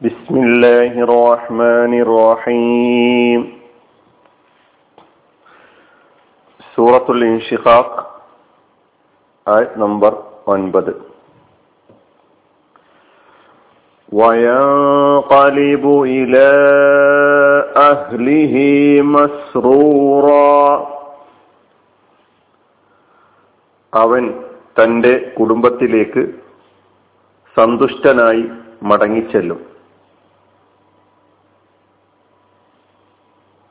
بسم الله الرحمن الرحيم سورة الانشقاق آية نمبر 9 وينقلب إلى أهله مسرورا അവൻ തന്റെ കുടുംബത്തിലേക്ക് സന്തുഷ്ടനായി മടങ്ങിച്ചെല്ലും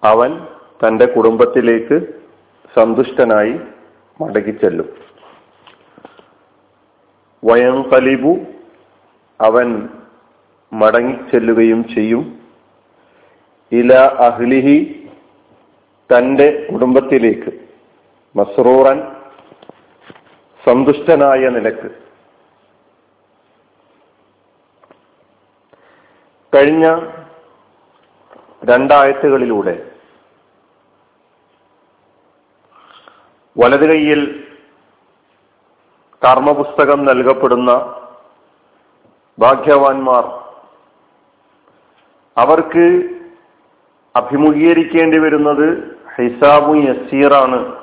അവൻ തന്റെ കുടുംബത്തിലേക്ക് സന്തുഷ്ടനായി മടങ്ങിച്ചെല്ലും. വയംകലിബു അവൻ മടങ്ങിച്ചെല്ലുകയും ചെയ്യും. ഇല അഹ്ലിഹി തന്റെ കുടുംബത്തിലേക്ക് മസ്റൂറൻ സന്തുഷ്ടനായ നിലയ്ക്ക്. കഴിഞ്ഞ രണ്ടായത്തുകളിലൂടെ വലത് കൈയിൽ കർമ്മപുസ്തകം നൽകപ്പെടുന്ന ഭാഗ്യവാന്മാർ അവർക്ക് അഭിമുഖീകരിക്കേണ്ടി വരുന്നത് ഹിസാബു യസീറാണ്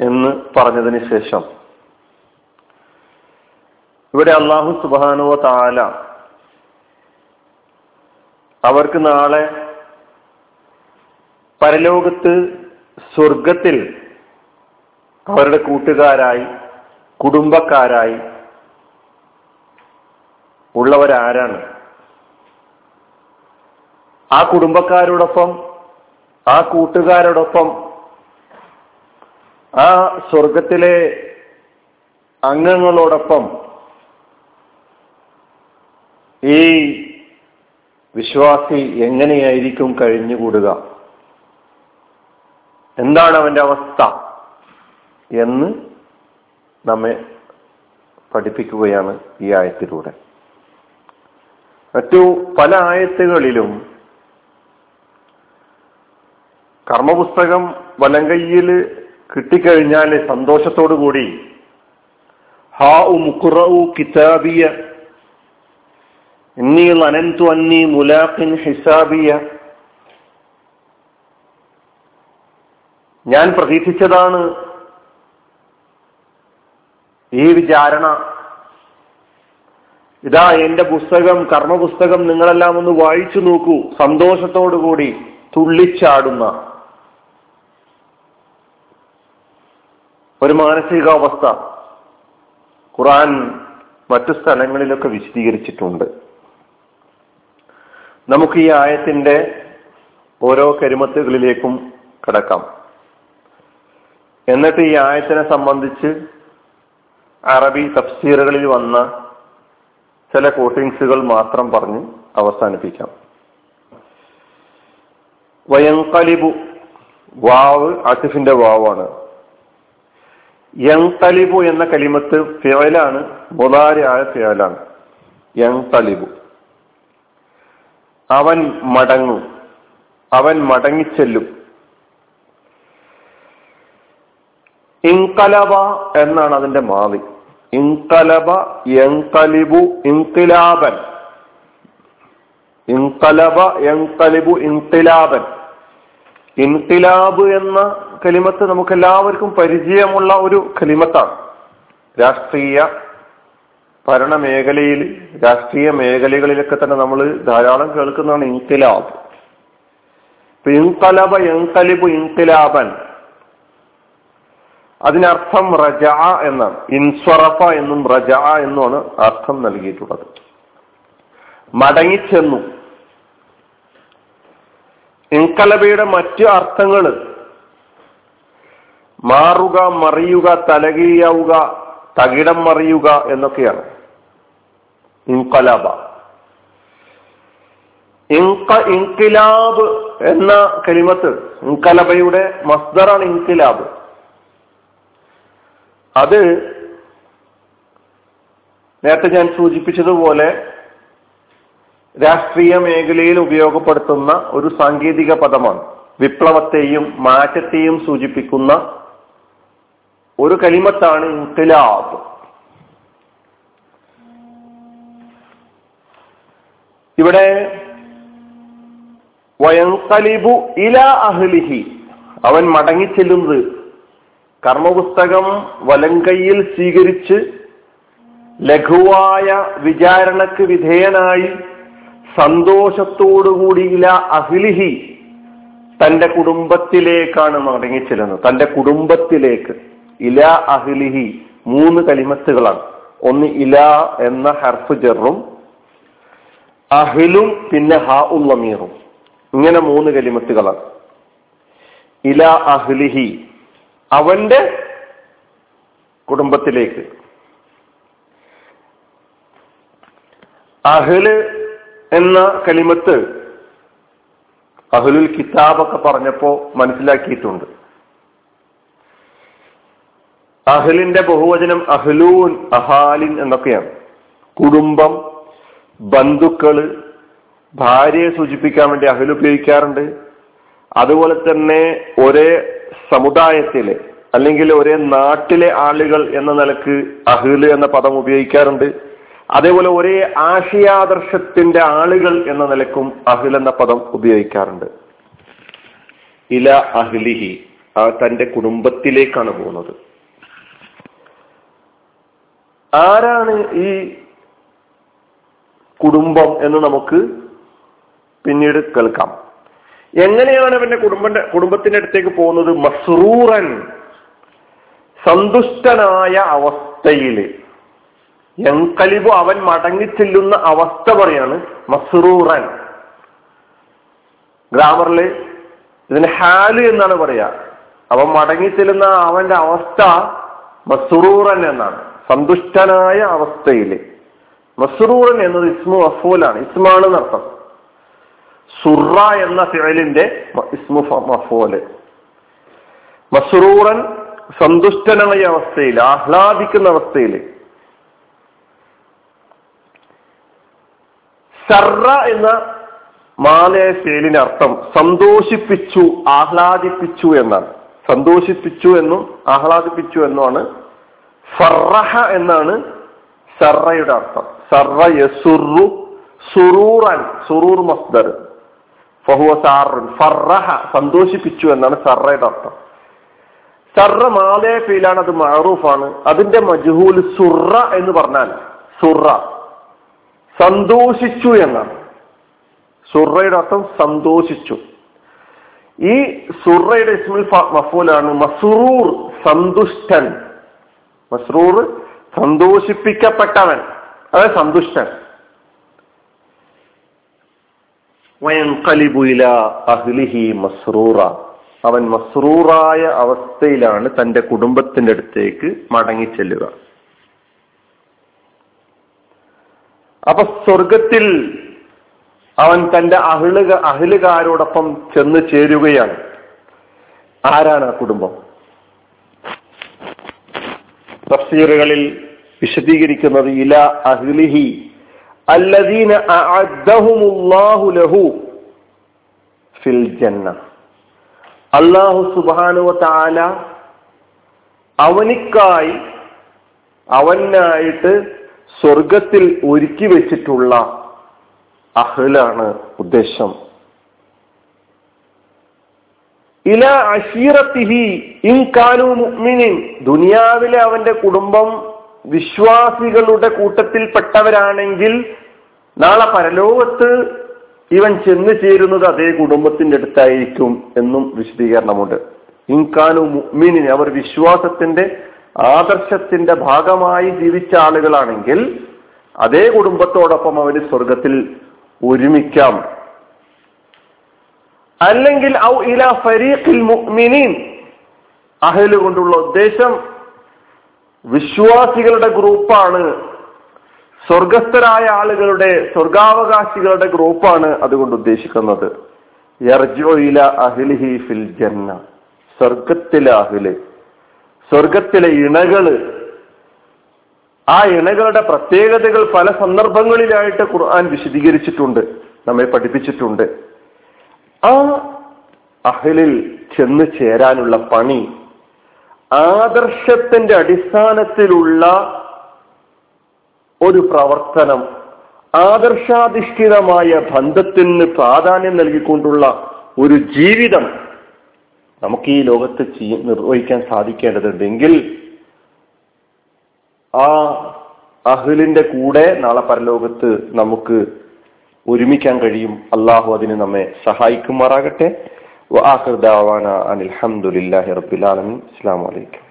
എന്ന് പറഞ്ഞതിന് ശേഷം. ഇവിടെ അള്ളാഹു സുബാനുവ താല അവർക്ക് നാളെ പരലോകത്ത് സ്വർഗത്തിൽ അവരുടെ കൂട്ടുകാരായി കുടുംബക്കാരായി ഉള്ളവരാരാണ്? ആ കുടുംബക്കാരോടൊപ്പം ആ കൂട്ടുകാരോടൊപ്പം ആ സ്വർഗത്തിലെ അംഗങ്ങളോടൊപ്പം ഈ വിശ്വാസി എങ്ങനെയായിരിക്കും കഴിഞ്ഞുകൂടുക? എന്താണ് അവന്റെ അവസ്ഥ? എന്ന് നമ്മെ പഠിപ്പിക്കുകയാണ് ഈ ആയത്തിലൂടെ. മറ്റു പല ആയത്തുകളിലും കർമ്മപുസ്തകം വലങ്കയ്യിൽ കിട്ടിക്കഴിഞ്ഞാൽ സന്തോഷത്തോടു കൂടി ഹാ ഉ മുക്കുറു കിതാബിയ ഇന്നി നനന്തു അന്നി മുലാഖിൻ ഹിസാബിയ. ഞാൻ പ്രതീക്ഷിച്ചതാണ് ഈ വിചാരണ. ഇതാ എന്റെ പുസ്തകം കർമ്മപുസ്തകം നിങ്ങളെല്ലാം ഒന്ന് വായിച്ചു നോക്കൂ. സന്തോഷത്തോടുകൂടി തുള്ളിച്ചാടുന്ന ഒരു മാനസികാവസ്ഥ ഖുറാൻ മറ്റു സ്ഥലങ്ങളിലൊക്കെ വിശദീകരിച്ചിട്ടുണ്ട്. നമുക്ക് ഈ ആയത്തിന്റെ ഓരോ കരിമത്തുകളിലേക്കും കടക്കാം. എന്നിട്ട് ഈ ആയത്തിനെ സംബന്ധിച്ച് അറബി തഫ്സീറുകളിൽ വന്ന ചില കോട്ടിങ്സുകൾ മാത്രം പറഞ്ഞ് അവസാനിപ്പിക്കാം. വയങ്കലിബു വാവ് അസിഫിന്റെ വാവാണ്. യങ്തലിബു എന്ന കലിമത്ത് ഫിയലാണ് മുതാരിയായ ഫിയലാണ് യങ്തലിബു അവൻ മടങ്ങും. അവൻ മടങ്ങിച്ചെല്ലും. ഇൻകലബ എന്നാണ് അതിന്റെ മാവി. ഇൻകലബ എൻകലിബു ഇൻകിലാബൻ ഇൻകലബ എൻകലിബു ഇൻകിലാബൻ ഇൻകിലാബ് എന്ന കലിമത്ത് നമുക്ക് എല്ലാവർക്കും പരിചയമുള്ള ഒരു കലിമത്താണ്. രാഷ്ട്രീയ ഭരണ മേഖലയിൽ രാഷ്ട്രീയ മേഖലകളിലൊക്കെ തന്നെ നമ്മൾ ധാരാളം കേൾക്കുന്നതാണ് ഇൻകിലാബ് ഇൻകലബ എൻകലിബു ഇൻകിലാബൻ അതിനർത്ഥം റജ എന്നാണ്. ഇൻസ്വറഫ എന്നും റജ എന്നുമാണ് അർത്ഥം നൽകിയിട്ടുള്ളത്. മടങ്ങിച്ചെന്നു. ഇൻകലബയുടെ മറ്റു അർത്ഥങ്ങൾ മാറുക മറിയുക തലകീയാവുക തകിടം മറിയുക എന്നൊക്കെയാണ്. ഇൻകലബ. ഇൻക ഇൻകിലാബ് എന്ന കലിമത്ത് ഇൻകലബയുടെ മസ്ദറാണ് ഇൻകിലാബ്. അത് നേരത്തെ ഞാൻ സൂചിപ്പിച്ചതുപോലെ രാഷ്ട്രീയ മേഖലയിൽ ഉപയോഗപ്പെടുത്തുന്ന ഒരു സാങ്കേതിക പദമാണ്. വിപ്ലവത്തെയും മാറ്റത്തെയും സൂചിപ്പിക്കുന്ന ഒരു കലിമത്താണ് ഇൻഖിലാബ്. ഇവിടെ വയങ്കലിബു ഇല അഹ്ലിഹി അവൻ മടങ്ങിച്ചെല്ലുന്നത് കർമ്മപുസ്തകം വലങ്കയിൽ സ്വീകരിച്ച് ലഘുവായ വിചാരണക്ക് വിധേയനായി സന്തോഷത്തോടുകൂടിയില്ല അഹിലിഹി തന്റെ കുടുംബത്തിലേക്കാണ് മടങ്ങിച്ചെല്ലുന്നത്. തന്റെ കുടുംബത്തിലേക്ക് ഇല അഹ്ലിഹി മൂന്ന് കലിമത്തുകളാണ്. ഒന്ന് ഇല എന്ന ഹർഫ് ജെറും അഹിലും പിന്നെ ഹ ഉള്ളമീറും ഇങ്ങനെ മൂന്ന് കലിമത്തുകളാണ്. ഇല അഹ്ലിഹി അവന്റെ കുടുംബത്തിലേക്ക്. അഹ്ല് എന്ന കലിമത്ത് അഹ്ലുൽ കിതാബൊക്കെ പറഞ്ഞപ്പോ മനസ്സിലാക്കിയിട്ടുണ്ട്. അഹ്ലിന്റെ ബഹുവചനം അഹ്ലൂൻ അഹാലിൻ എന്നൊക്കെയാണ്. കുടുംബം ബന്ധുക്കൾ ഭാര്യയെ സൂചിപ്പിക്കാൻ വേണ്ടി അഹ്ൽ ഉപയോഗിക്കാറുണ്ട്. അതുപോലെ തന്നെ ഒരേ സമുദായത്തിലെ അല്ലെങ്കിൽ ഒരേ നാട്ടിലെ ആളുകൾ എന്ന നിലയ്ക്ക് അഹ്ല് എന്ന പദം ഉപയോഗിക്കാറുണ്ട്. അതേപോലെ ഒരേ ആശയാദർശത്തിന്റെ ആളുകൾ എന്ന നിലക്കും അഹിൽ എന്ന പദം ഉപയോഗിക്കാറുണ്ട്. ഇല അഹ്ലിഹി ആ തന്റെ കുടുംബത്തിലേക്കാണ് പോകുന്നത്. ആരാണ് ഈ കുടുംബം എന്ന് നമുക്ക് പിന്നീട് കേൾക്കാം. എങ്ങനെയാണ് അവന്റെ കുടുംബ കുടുംബത്തിന്റെ അടുത്തേക്ക് പോകുന്നത്? മസ്റൂറൻ സന്തുഷ്ടനായ അവസ്ഥയിൽ എങ്കലിബു അവൻ മടങ്ങിച്ചെല്ലുന്ന അവസ്ഥ പറയാണ് മസ്റൂറൻ. ഗ്രാമറിൽ ഇതിന് ഹാൽ എന്നാണ് പറയാ. അവൻ മടങ്ങിച്ചെല്ലുന്ന അവന്റെ അവസ്ഥ മസ്റൂറൻ എന്നാണ്. സന്തുഷ്ടനായ അവസ്ഥയിൽ മസ്റൂറൻ എന്നത് ഇസ്മു അഫൂലാണ് ഇസ്മാണ് എന്നർത്ഥം സുറ എന്ന ഫിഴലിന്റെ ഇസ്മു മഫോൽ. മസ്റൂറൻ സന്തുഷ്ടനായ അവസ്ഥയിൽ ആഹ്ലാദിക്കുന്ന അവസ്ഥയിൽ. സർറ എന്ന മാലയ ഫേലിന് അർത്ഥം സന്തോഷിപ്പിച്ചു ആഹ്ലാദിപ്പിച്ചു എന്നാണ്. സന്തോഷിപ്പിച്ചു എന്നും ആഹ്ലാദിപ്പിച്ചു എന്നുമാണ് ഫറഹ എന്നാണ് സർറയുടെ അർത്ഥം. സർറ യസുറു സുറൂറൻ സുറൂർ മസ്ദർ. ഫഹുവ സാറുൻ. സന്തോഷിപ്പിച്ചു എന്നാണ് സർറയുടെ അർത്ഥം. സർറ മാലയ ഫീലാണ് അത് മഅറൂഫാണ്. അതിന്റെ മജ്ഹൂൽ സുറ എന്ന് പറഞ്ഞാൽ സുറ. സന്തോഷിച്ചു എന്നാണ്. സുറയുടെ അർത്ഥം സന്തോഷിച്ചു. ഈ സുറയുടെ ഇസ്മിൽ മഫൂലാണ് മസ്റൂർ സന്തുഷ്ടൻ. മസ്റൂർ സന്തോഷിപ്പിക്കപ്പെട്ടവൻ. അതായത് സന്തുഷ്ടൻ. അവൻ മസ്റൂറായ അവസ്ഥയിലാണ് തന്റെ കുടുംബത്തിന്റെ അടുത്തേക്ക് മടങ്ങിച്ചെല്ലുക അപ്പൊ സ്വർഗത്തിൽ അവൻ തന്റെ അഹിളുക അഹിലുകാരോടൊപ്പം ചെന്ന് ചേരുകയാണ്. ആരാണ് ആ കുടുംബം? തഫ്സീറുകളിൽ വിശദീകരിക്കുന്നത് ഇല അഹ്ലിഹി അല്ലദീന അഅദ്ദഹുമുല്ലാഹു ലഹു ഫിൽ ജന്ന. അല്ലാഹു സുബ്ഹാനഹു താല അവനിക്കായി അവനായിട്ട് സ്വർഗത്തിൽ ഒരുക്കി വെച്ചിട്ടുള്ള അഹ്ലാണ് ഉദ്ദേശം. ഇല അഷീറത്തിഹി ഇൻകാനു മുഅ്മിനിൻ. ദുനിയാവിലെ അവന്റെ കുടുംബം വിശ്വാസികളുടെ കൂട്ടത്തിൽപ്പെട്ടവരാണെങ്കിൽ നാളെ പരലോകത്ത് ഇവൻ ചെന്നു ചേരുന്നത് അതേ കുടുംബത്തിന്റെ അടുത്തായിരിക്കും എന്നും വിശദീകരണമുണ്ട്. ഇൻകാനു മീനിന് അവർ വിശ്വാസത്തിന്റെ ആദർശത്തിന്റെ ഭാഗമായി ജീവിച്ച ആളുകളാണെങ്കിൽ അതേ കുടുംബത്തോടൊപ്പം അവന് സ്വർഗത്തിൽ ഒരുമിക്കാം. അല്ലെങ്കിൽ ഔ ഇല ഫരീഖിൽ മുഅ്മിനീൻ അഹൽ കൊണ്ടുള്ള ഉദ്ദേശം വിശ്വാസികളുടെ ഗ്രൂപ്പാണ് സ്വർഗസ്ഥരായ ആളുകളുടെ സ്വർഗാവകാശികളുടെ ഗ്രൂപ്പാണ് അതുകൊണ്ട് ഉദ്ദേശിക്കുന്നത്. ഫിൽ ജന്ന. സ്വർഗത്തിലെ അഹിൽ. സ്വർഗത്തിലെ ഇണകൾ. ആ ഇണകളുടെ പ്രത്യേകതകൾ പല സന്ദർഭങ്ങളിലായിട്ട് ഖുർആൻ വിശദീകരിച്ചിട്ടുണ്ട്. നമ്മെ പഠിപ്പിച്ചിട്ടുണ്ട്. ആ അഹലിൽ ചെന്ന് ചേരാനുള്ള പണി ആദർശത്തിന്റെ അടിസ്ഥാനത്തിലുള്ള ഒരു പ്രവർത്തനം ആദർശാധിഷ്ഠിതമായ ബന്ധത്തിന് പ്രാധാന്യം നൽകിക്കൊണ്ടുള്ള ഒരു ജീവിതം നമുക്ക് ഈ ലോകത്ത് നിർവഹിക്കാൻ സാധിക്കേണ്ടതുണ്ടെങ്കിൽ ആ അഹിലിന്റെ കൂടെ നാളെ പരലോകത്ത് നമുക്ക് ഒരുമിക്കാൻ കഴിയും. അള്ളാഹു അതിന് നമ്മെ സഹായിക്കുമാറാകട്ടെ. അനിൽഹമുല്ലാഹി റബ്ബിലാലമിൻ അസ്സാം വലൈക്കും